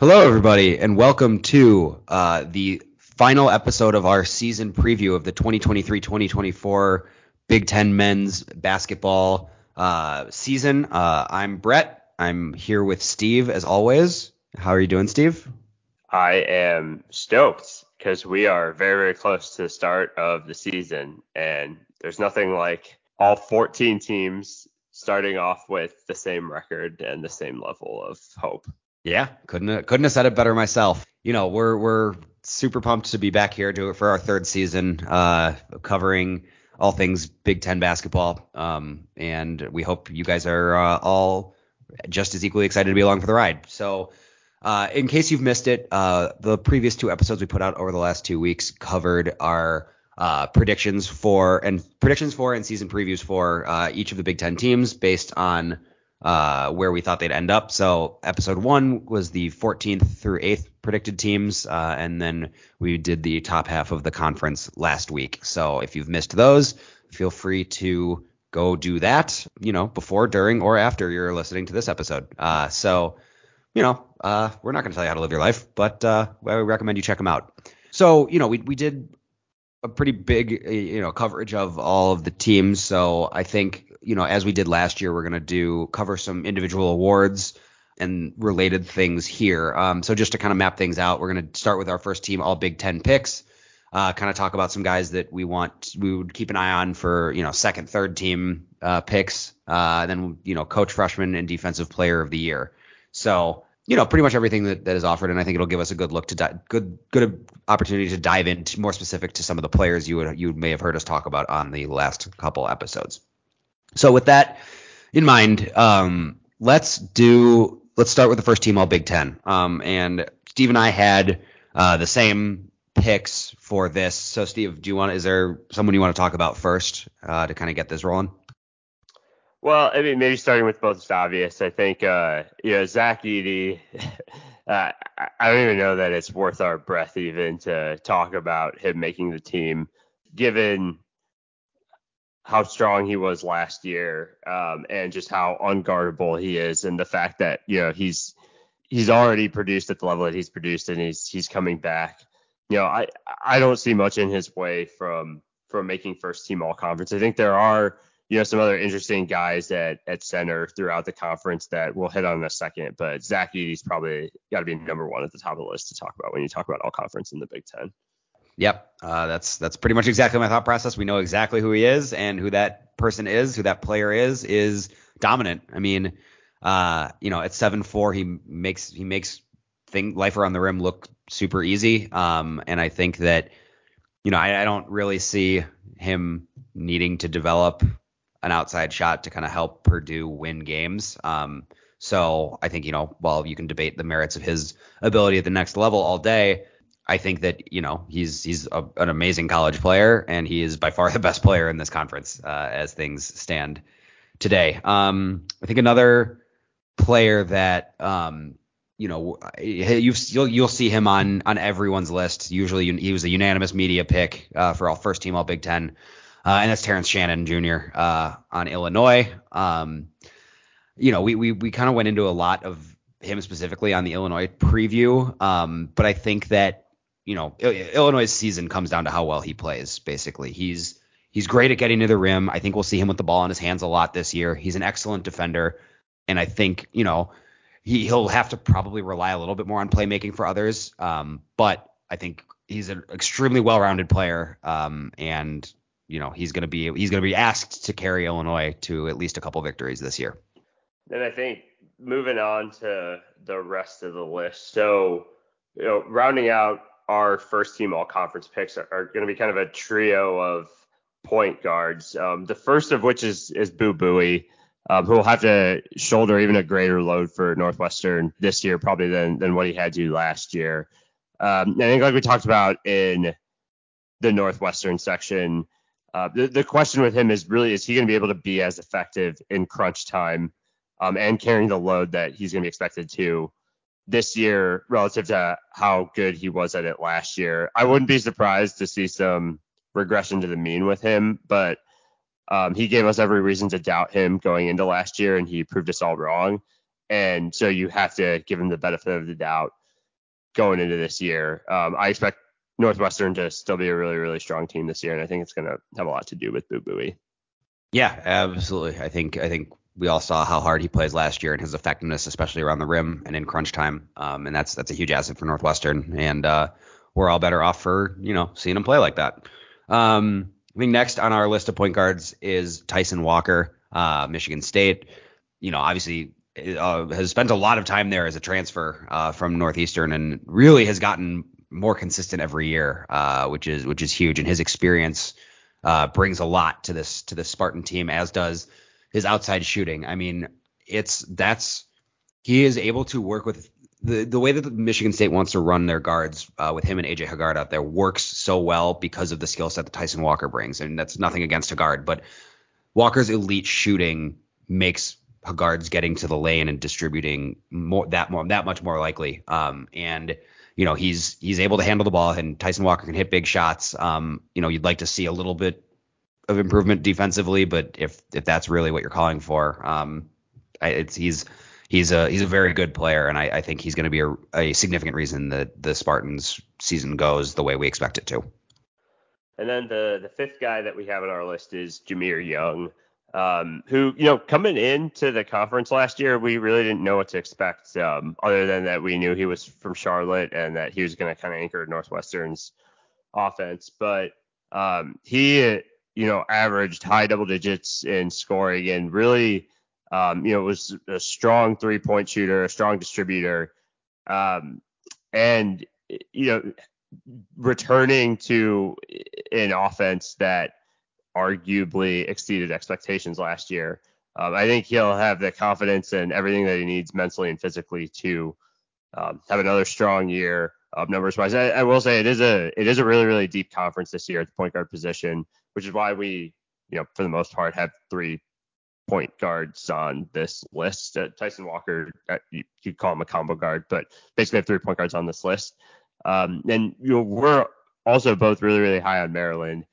Hello, everybody, and welcome to uh, the final episode of our season preview of the 2023-2024 Big Ten men's basketball uh, season. Uh, I'm Brett. I'm here with Steve, as always. How are you doing, Steve? I am stoked because we are very, very close to the start of the season, and there's nothing like all 14 teams starting off with the same record and the same level of hope. Yeah, couldn't couldn't have said it better myself. You know, we're we're super pumped to be back here to for our third season, uh, covering all things Big Ten basketball. Um, and we hope you guys are uh, all just as equally excited to be along for the ride. So, uh, in case you've missed it, uh, the previous two episodes we put out over the last two weeks covered our uh, predictions for and predictions for and season previews for uh, each of the Big Ten teams based on uh, where we thought they'd end up. So episode one was the 14th through 8th predicted teams, uh, and then we did the top half of the conference last week. So if you've missed those, feel free to go do that, you know, before, during, or after you're listening to this episode. Uh, so, you know, uh, we're not going to tell you how to live your life, but uh, I recommend you check them out. So, you know, we we did a pretty big, you know, coverage of all of the teams. So I think you know, as we did last year, we're going to do cover some individual awards and related things here. Um, so just to kind of map things out, we're going to start with our first team, all Big Ten picks. Uh, kind of talk about some guys that we want, we would keep an eye on for, you know, second, third team uh, picks. Uh, then, you know, coach, freshman, and defensive player of the year. So, you know, pretty much everything that, that is offered, and I think it'll give us a good look to di- good good opportunity to dive into more specific to some of the players you would you may have heard us talk about on the last couple episodes. So with that in mind, um, let's do let's start with the first team all Big Ten. Um, and Steve and I had uh, the same picks for this. So Steve, do you want is there someone you want to talk about first uh, to kind of get this rolling? Well, I mean, maybe starting with both is obvious, I think, uh, you know, Zach Edey, uh, I don't even know that it's worth our breath even to talk about him making the team, given how strong he was last year um, and just how unguardable he is and the fact that you know he's he's already produced at the level that he's produced and he's he's coming back. You know i i don't see much in his way from from making first team all conference. I think there are you know some other interesting guys at at center throughout the conference that we'll hit on in a second but zach Edey's probably got to be number one at the top of the list to talk about when you talk about all conference in the big ten Yep, uh, that's that's pretty much exactly my thought process. We know exactly who he is and who that person is, who that player is, is dominant. I mean, uh, you know, at seven four, he makes he makes thing life around the rim look super easy. Um, and I think that, you know, I, I don't really see him needing to develop an outside shot to kind of help Purdue win games. Um, so I think you know, while you can debate the merits of his ability at the next level all day, I think that you know he's he's a, an amazing college player and he is by far the best player in this conference uh, as things stand today. Um, I think another player that um, you know you will you'll see him on on everyone's list. Usually he was a unanimous media pick uh, for all first team All Big Ten, uh, and that's Terrence Shannon Jr. Uh, on Illinois. Um, you know we we we kind of went into a lot of him specifically on the Illinois preview, um, but I think that you know, Illinois' season comes down to how well he plays. Basically, he's he's great at getting to the rim. I think we'll see him with the ball in his hands a lot this year. He's an excellent defender, and I think you know he he'll have to probably rely a little bit more on playmaking for others. Um, but I think he's an extremely well-rounded player, um, and you know he's gonna be he's gonna be asked to carry Illinois to at least a couple victories this year. Then I think moving on to the rest of the list. So you know, rounding out our first team all conference picks are, are going to be kind of a trio of point guards. Um, the first of which is is Boo Buie, um, who will have to shoulder even a greater load for Northwestern this year, probably than than what he had to last year. Um, I think like we talked about in the Northwestern section, uh, the, the question with him is really is he going to be able to be as effective in crunch time um, and carrying the load that he's going to be expected to this year relative to how good he was at it last year. I wouldn't be surprised to see some regression to the mean with him, but um, he gave us every reason to doubt him going into last year, and he proved us all wrong. And so you have to give him the benefit of the doubt going into this year. Um, I expect Northwestern to still be a really, really strong team this year, and I think it's going to have a lot to do with Boo Buie. Yeah, absolutely. I think I think we all saw how hard he plays last year and his effectiveness, especially around the rim and in crunch time. Um, and that's that's a huge asset for Northwestern, and uh, we're all better off for you know seeing him play like that. Um, I think next on our list of point guards is Tyson Walker, uh, Michigan State. You know, obviously uh, has spent a lot of time there as a transfer uh, from Northeastern, and really has gotten more consistent every year, uh, which is which is huge. And his experience uh, brings a lot to this to this Spartan team, as does his outside shooting. I mean, it's that's he is able to work with the the way that the Michigan State wants to run their guards uh, with him and AJ Hoggard out there works so well because of the skill set that Tyson Walker brings. And that's nothing against Hoggard, but Walker's elite shooting makes Hoggard's getting to the lane and distributing more that more that much more likely. Um, and you know he's he's able to handle the ball, and Tyson Walker can hit big shots. Um, you know you'd like to see a little bit of improvement defensively, but if if that's really what you're calling for, um, it's he's he's a he's a very good player, and I, I think he's going to be a, a significant reason that the Spartans season goes the way we expect it to. And then the the fifth guy that we have on our list is Jahmir Young um, who, you know, coming into the conference last year, we really didn't know what to expect, um, other than that we knew he was from Charlotte and that he was going to kind of anchor Northwestern's offense. But um, he, you know, averaged high double digits in scoring and really, um, you know, was a strong three point shooter, a strong distributor. Um, and, you know, returning to an offense that arguably exceeded expectations last year. Um, I think he'll have the confidence and everything that he needs mentally and physically to um, have another strong year of numbers wise. I, I, will say it is a it is a really really deep conference this year at the point guard position, which is why we you know for the most part have three point guards on this list. Uh, Tyson Walker, uh, you could call him a combo guard, but basically have three point guards on this list. Um, and you know, we're also both really really high on Maryland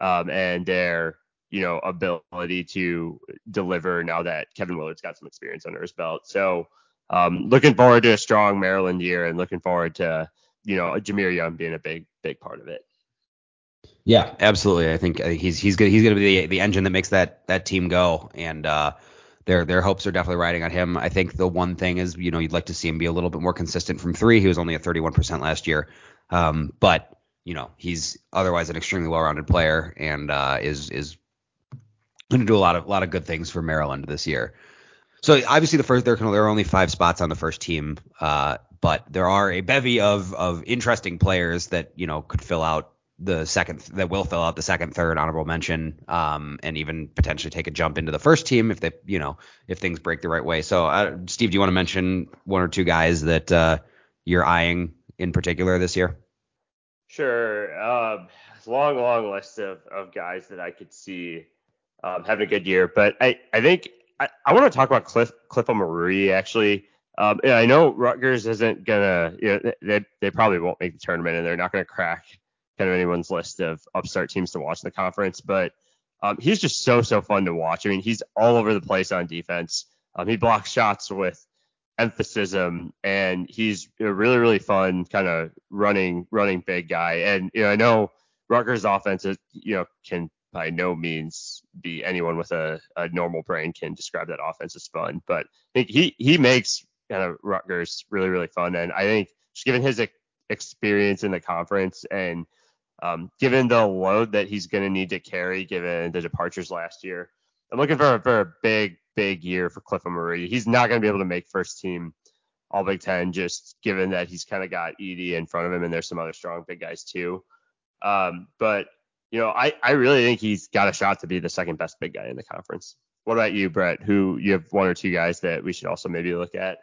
um, and their you know ability to deliver now that Kevin Willard's got some experience under his belt. So um, looking forward to a strong Maryland year and looking forward to you know Jahmir Young being a big big part of it. Yeah, absolutely. I think he's he's gonna he's gonna be the the engine that makes that that team go, and uh, their their hopes are definitely riding on him. I think the one thing is you know you'd like to see him be a little bit more consistent from three. He was only at 31% last year, um, but you know he's otherwise an extremely well-rounded player and uh, is is going to do a lot of a lot of good things for Maryland this year. So obviously the first there there are only five spots on the first team, uh, but there are a bevy of of interesting players that you know could fill out the second that will fill out the second, third honorable mention, um, and even potentially take a jump into the first team if they you know if things break the right way. So uh, Steve, do you want to mention one or two guys that uh, you're eyeing in particular this year? Sure. Um, long, long list of, of guys that I could see um, having a good year. But I, I think I, I want to talk about Cliff Cliff Omoruyi actually. Um, I know Rutgers isn't gonna, you know, they they probably won't make the tournament and they're not gonna crack kind of anyone's list of upstart teams to watch in the conference. But um, he's just so so fun to watch. I mean, he's all over the place on defense. Um, he blocks shots with emphasis and he's a really really fun kind of running running big guy. And you know I know Rutgers offense is, you know can by no means be anyone with a, a normal brain can describe that offense as fun but I think he he makes kind of Rutgers really really fun. And I think just given his experience in the conference and um, given the load that he's going to need to carry given the departures last year I'm looking for, for a big big year for Cliff Omoruyi. He's not going to be able to make first team All Big Ten, just given that he's kind of got Edey in front of him, and there's some other strong big guys too. Um, but you know, I I really think he's got a shot to be the second best big guy in the conference. What about you, Brett? Who you have one or two guys that we should also maybe look at?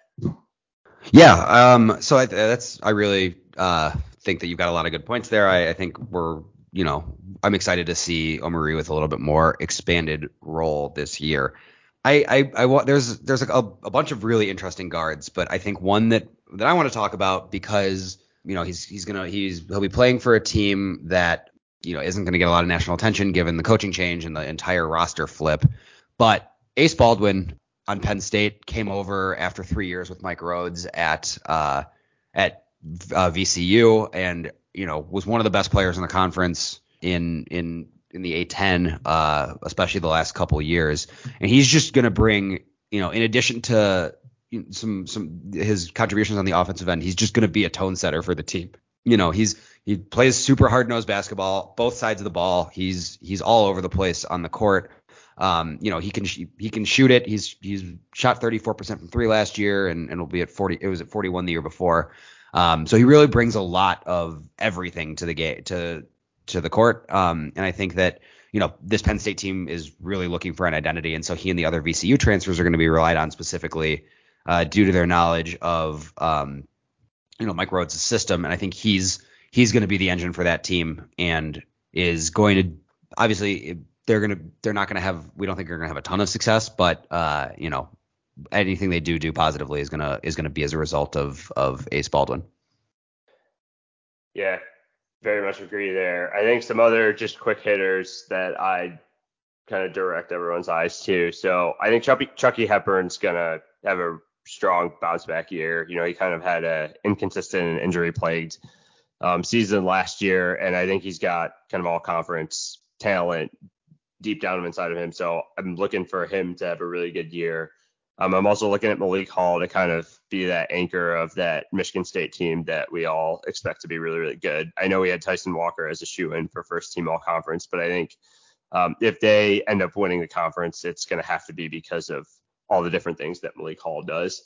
Yeah. Um. So I, that's I really uh think that you've got a lot of good points there. I, I think we're you know I'm excited to see Omoruyi with a little bit more expanded role this year. I, I, I there's there's a, a bunch of really interesting guards, but I think one that that I want to talk about because you know he's he's gonna he's he'll be playing for a team that you know isn't to get a lot of national attention given the coaching change and the entire roster flip. But Ace Baldwin on Penn State came over after three years with Mike Rhoades at uh, at uh, VCU and you know was one of the best players in the conference in in in the A10, uh, especially the last couple years. And he's just going to bring, you know, in addition to some some his contributions on the offensive end, he's just going to be a tone setter for the team. You know, he's he plays super hard nosed basketball, both sides of the ball. He's he's all over the place on the court. Um, you know, he can he can shoot it. He's he's shot 34% from three last year, and and will be at 40. It was at 41 the year before. Um, so he really brings a lot of everything to the game to to the court. Um, and I think that you know this Penn State team is really looking for an identity, and so he and the other VCU transfers are going to be relied on specifically uh, due to their knowledge of um, you know Mike Rhoades' system. And I think he's he's going to be the engine for that team, and is going to obviously they're going to they're not going to have we don't think they're going to have a ton of success, but uh, you know anything they do do positively is gonna is gonna be as a result of of Ace Baldwin. Yeah, very much agree there. I think some other just quick hitters that I kind of direct everyone's eyes to. So I think Chucky, Chucky Hepburn's gonna have a strong bounce back year. You know, he kind of had a inconsistent and injury plagued um, season last year, and I think he's got kind of all conference talent deep down inside of him. So I'm looking for him to have a really good year. Um, I'm also looking at Malik Hall to kind of be that anchor of that Michigan State team that we all expect to be really, really good. I know we had Tyson Walker as a shoe in for first team all conference, but I think um, if they end up winning the conference, it's going to have to be because of all the different things that Malik Hall does.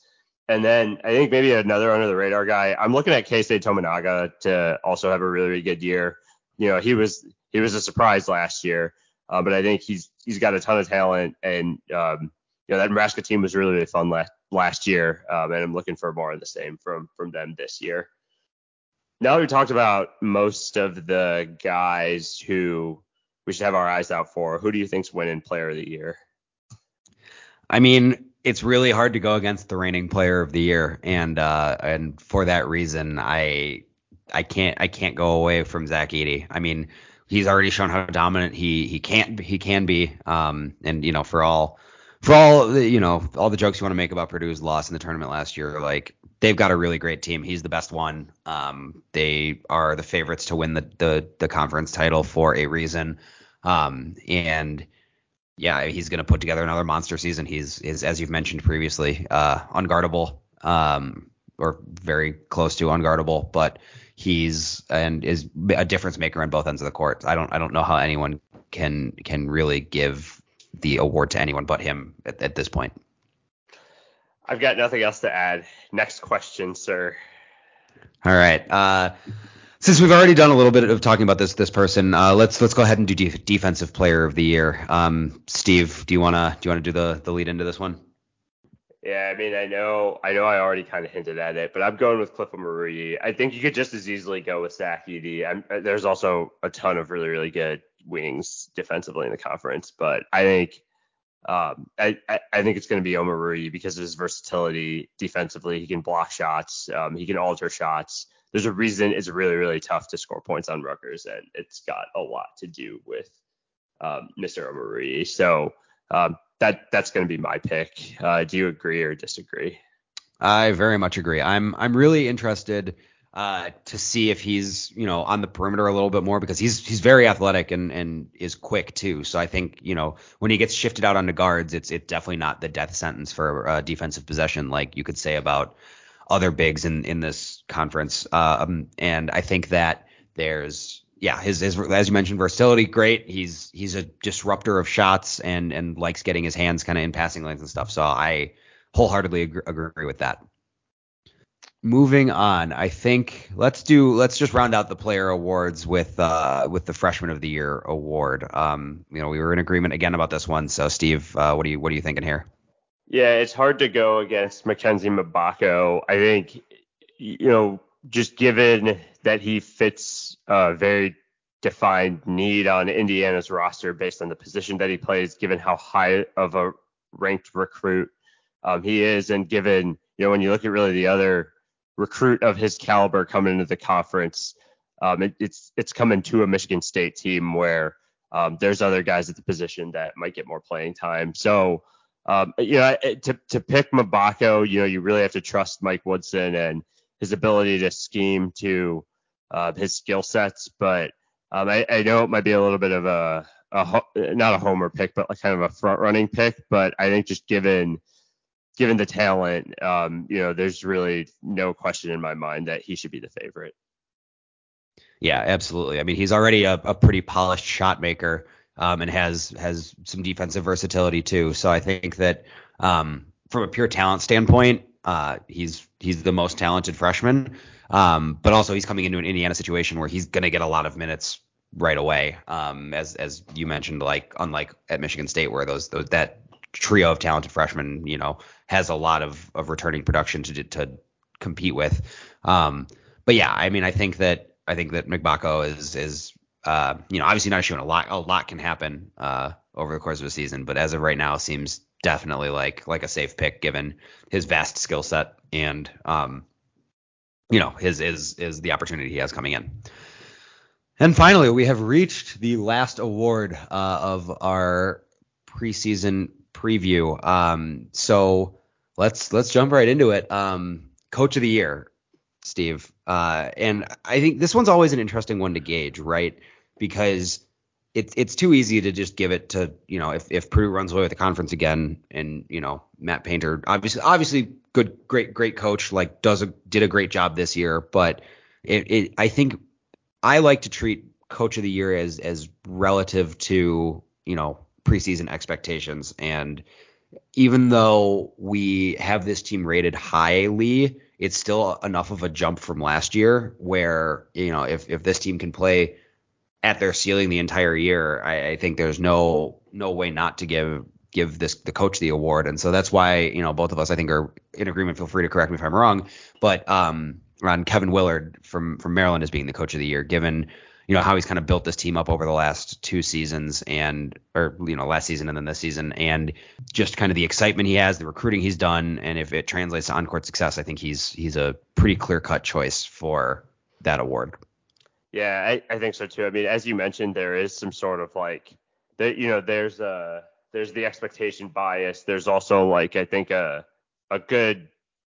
And then I think maybe another under the radar guy. I'm looking at Keisei Tominaga to also have a really, really good year. You know, he was he was a surprise last year, uh, but I think he's he's got a ton of talent and um, you know that Nebraska team was really really fun last last year, um, and I'm looking for more of the same from from them this year. Now we talked about most of the guys who we should have our eyes out for. Who do you think's winning Player of the Year? I mean, it's really hard to go against the reigning Player of the Year, and uh, and for that reason, I I can't I can't go away from Zach Edey. I mean, he's already shown how dominant he he can't he can be, um, and you know for all for all the, you know, all the jokes you want to make about Purdue's loss in the tournament last year, like they've got a really great team. He's the best one. Um, they are the favorites to win the the, the conference title for a reason. Um, and yeah, he's going to put together another monster season. He's is as you've mentioned previously, uh, unguardable, um, or very close to unguardable, but he's and is a difference maker on both ends of the court. I don't I don't know how anyone can can really give the award to anyone but him at, at this point. I've got nothing else to add. Next question, sir. All right. Uh, since we've already done a little bit of talking about this this person, uh, let's let's go ahead and do de- defensive player of the year. Um, Steve, do you wanna do you wanna do the the lead into this one? Yeah, I mean, I know, I know, I already kind of hinted at it, but I'm going with Cliff Omoruyi. I think you could just as easily go with Zach Edey. I'm, there's also a ton of really, really good wings defensively in the conference, but I think um, I, I, think it's going to be Omoruyi because of his versatility defensively. He can block shots, um, he can alter shots. There's a reason it's really really tough to score points on Rutgers, and it's got a lot to do with um, Mr. Omoruyi. So um, that that's going to be my pick. Uh, do you agree or disagree? I very much agree. I'm I'm really interested uh, to see if he's you know on the perimeter a little bit more because he's he's very athletic and and is quick too. So I think you know when he gets shifted out onto guards, it's it's definitely not the death sentence for uh, defensive possession like you could say about other bigs in in this conference. Um, and I think that there's yeah his, his as you mentioned versatility great. He's he's a disruptor of shots and and likes getting his hands kind of in passing lanes and stuff. So I wholeheartedly agree, agree with that moving on, I think let's do let's just round out the player awards with uh with the freshman of the year award. Um, you know, we were in agreement again about this one. So Steve, uh, what are you what are you thinking here? Yeah, it's hard to go against Mackenzie Mgbako. I think you know, just given that he fits a very defined need on Indiana's roster based on the position that he plays, given how high of a ranked recruit um, he is, and given you know when you look at really the other recruit of his caliber coming into the conference. Um, it, it's it's coming to a Michigan State team where um, there's other guys at the position that might get more playing time. So um, you know to to pick Mgbako, you know you really have to trust Mike Woodson and his ability to scheme to uh, his skill sets. But um, I, I, know it might be a little bit of a, a not a homer pick, but like kind of a front running pick. But I think just given given the talent, um, you know, there's really no question in my mind that he should be the favorite. Yeah, absolutely. I mean, he's already a, a pretty polished shot maker um, and has has some defensive versatility too. So I think that um, from a pure talent standpoint, uh, he's he's the most talented freshman. Um, but also he's coming into an Indiana situation where he's going to get a lot of minutes right away. Um, as as you mentioned, like unlike at Michigan State where those, those that trio of talented freshmen, you know, has a lot of of returning production to to compete with. Um, but yeah, I mean, I think that I think that Mgbako is is uh, you know obviously not showing a lot a lot can happen uh, over the course of a season, but as of right now seems definitely like like a safe pick given his vast skill set and um, you know his is is the opportunity he has coming in. And finally, we have reached the last award uh, of our preseason preview. Um, so let's let's jump right into it. Um, Coach of the Year, Steve. Uh, and I think this one's always an interesting one to gauge, right? Because it's it's too easy to just give it to you know if if Purdue runs away with the conference again and you know Matt Painter obviously obviously good great great coach like does a did a great job this year but it, it I think I like to treat coach of the year as as relative to you know preseason expectations and even though we have this team rated highly it's still enough of a jump from last year where you know if if this team can play at their ceiling the entire year, I, I think there's no no way not to give give this the coach the award. And so that's why you know both of us I think are in agreement. Feel free to correct me if I'm wrong, but um, on Kevin Willard from from Maryland as being the coach of the year, given you know how he's kind of built this team up over the last two seasons and or you know last season and then this season and just kind of the excitement he has the recruiting he's done and if it translates to on-court success i think he's he's a pretty clear cut choice for that award. Yeah I, I think so too. I mean as you mentioned there is some sort of like that you know there's a there's the expectation bias. There's also like i think a a good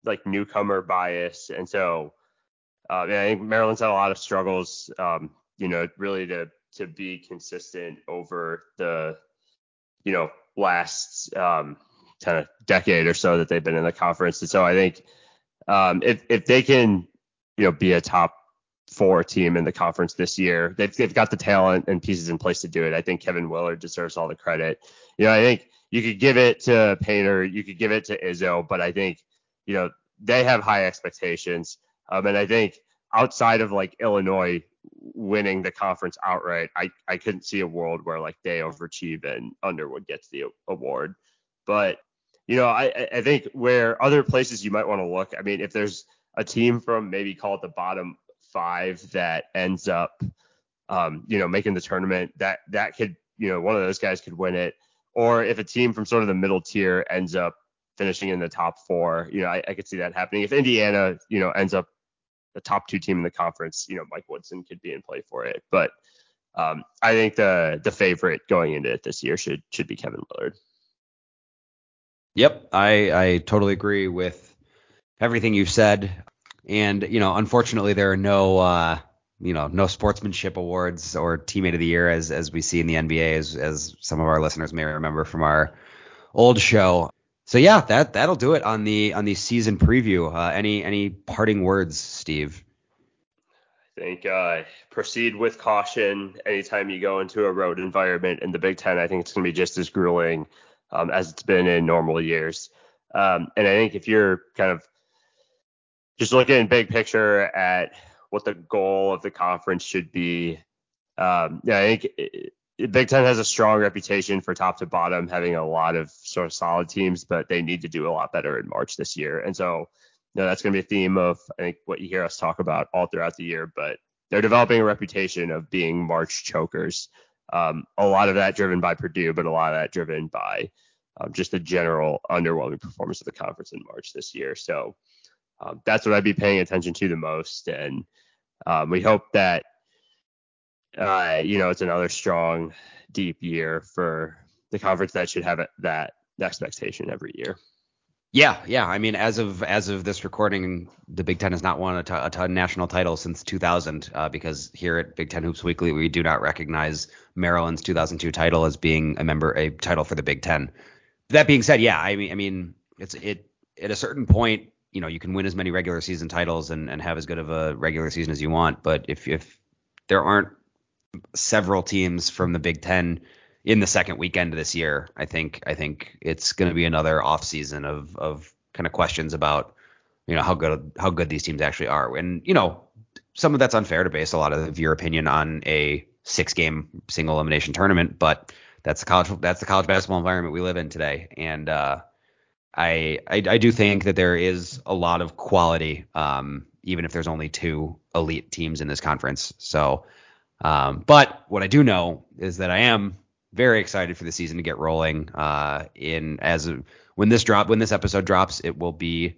like newcomer bias. And so uh, I think Maryland's had a lot of struggles um, you know, really to to be consistent over the, you know, last um, kind of decade or so that they've been in the conference. And so I think um, if if they can, you know, be a top four team in the conference this year, they've they've got the talent and pieces in place to do it. I think Kevin Willard deserves all the credit. You know, I think you could give it to Painter, you could give it to Izzo, but I think, you know, they have high expectations. Um, and I think outside of like Illinois, winning the conference outright, I, I couldn't see a world where like they overachieve and Underwood gets the award. But you know, I, I think where other places you might want to look, I mean, if there's a team from maybe call it the bottom five that ends up, um, you know, making the tournament, that that could, you know, one of those guys could win it. Or if a team from sort of the middle tier ends up finishing in the top four, you know, I, I could see that happening. If Indiana, you know, ends up the top two team in the conference, you know, Mike Woodson could be in play for it. But um, I think the the favorite going into it this year should should be Kevin Willard. Yep, I I totally agree with everything you've said. And you know, unfortunately, there are no uh, you know no sportsmanship awards or teammate of the year as as we see in the NBA, as as some of our listeners may remember from our old show. So yeah, that that'll do it on the on the season preview. Uh, any any parting words, Steve? I think uh, proceed with caution anytime you go into a road environment in the Big Ten. I think it's going to be just as grueling um, as it's been in normal years. Um, and I think if you're kind of just looking big picture at what the goal of the conference should be, um, yeah, I think Big Ten has a strong reputation for top to bottom, having a lot of sort of solid teams, but they need to do a lot better in March this year. And so, you know, that's going to be a theme of I think what you hear us talk about all throughout the year. But they're developing a reputation of being March chokers. Um, a lot of that driven by Purdue, but a lot of that driven by um, just the general underwhelming performance of the conference in March this year. So um, that's what I'd be paying attention to the most. And um, we hope that uh, you know, it's another strong, deep year for the conference that should have that expectation every year. Yeah, yeah. I mean, as of as of this recording, the Big Ten has not won a, t- a t- national title since 2000 uh, because here at Big Ten Hoops Weekly we do not recognize Maryland's 2002 title as being a member a title for the Big Ten. That being said, yeah, I mean, I mean, it's it at a certain point, you know, you can win as many regular season titles and, and have as good of a regular season as you want, but if if there aren't several teams from the Big Ten in the second weekend of this year, I think I think it's going to be another off season of of kind of questions about you know how good how good these teams actually are. And you know, some of that's unfair to base a lot of your opinion on a six game single elimination tournament, but that's the college that's the college basketball environment we live in today. And uh, I, I, I do think that there is a lot of quality, um, even if there's only two elite teams in this conference. So, um, but what I do know is that I am very excited for the season to get rolling. Uh, in as when this drop when this episode drops, it will be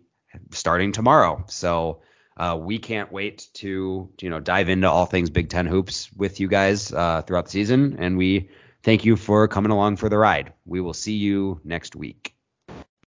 starting tomorrow. So uh, we can't wait to you know dive into all things Big Ten hoops with you guys uh, throughout the season, and we thank you for coming along for the ride. We will see you next week.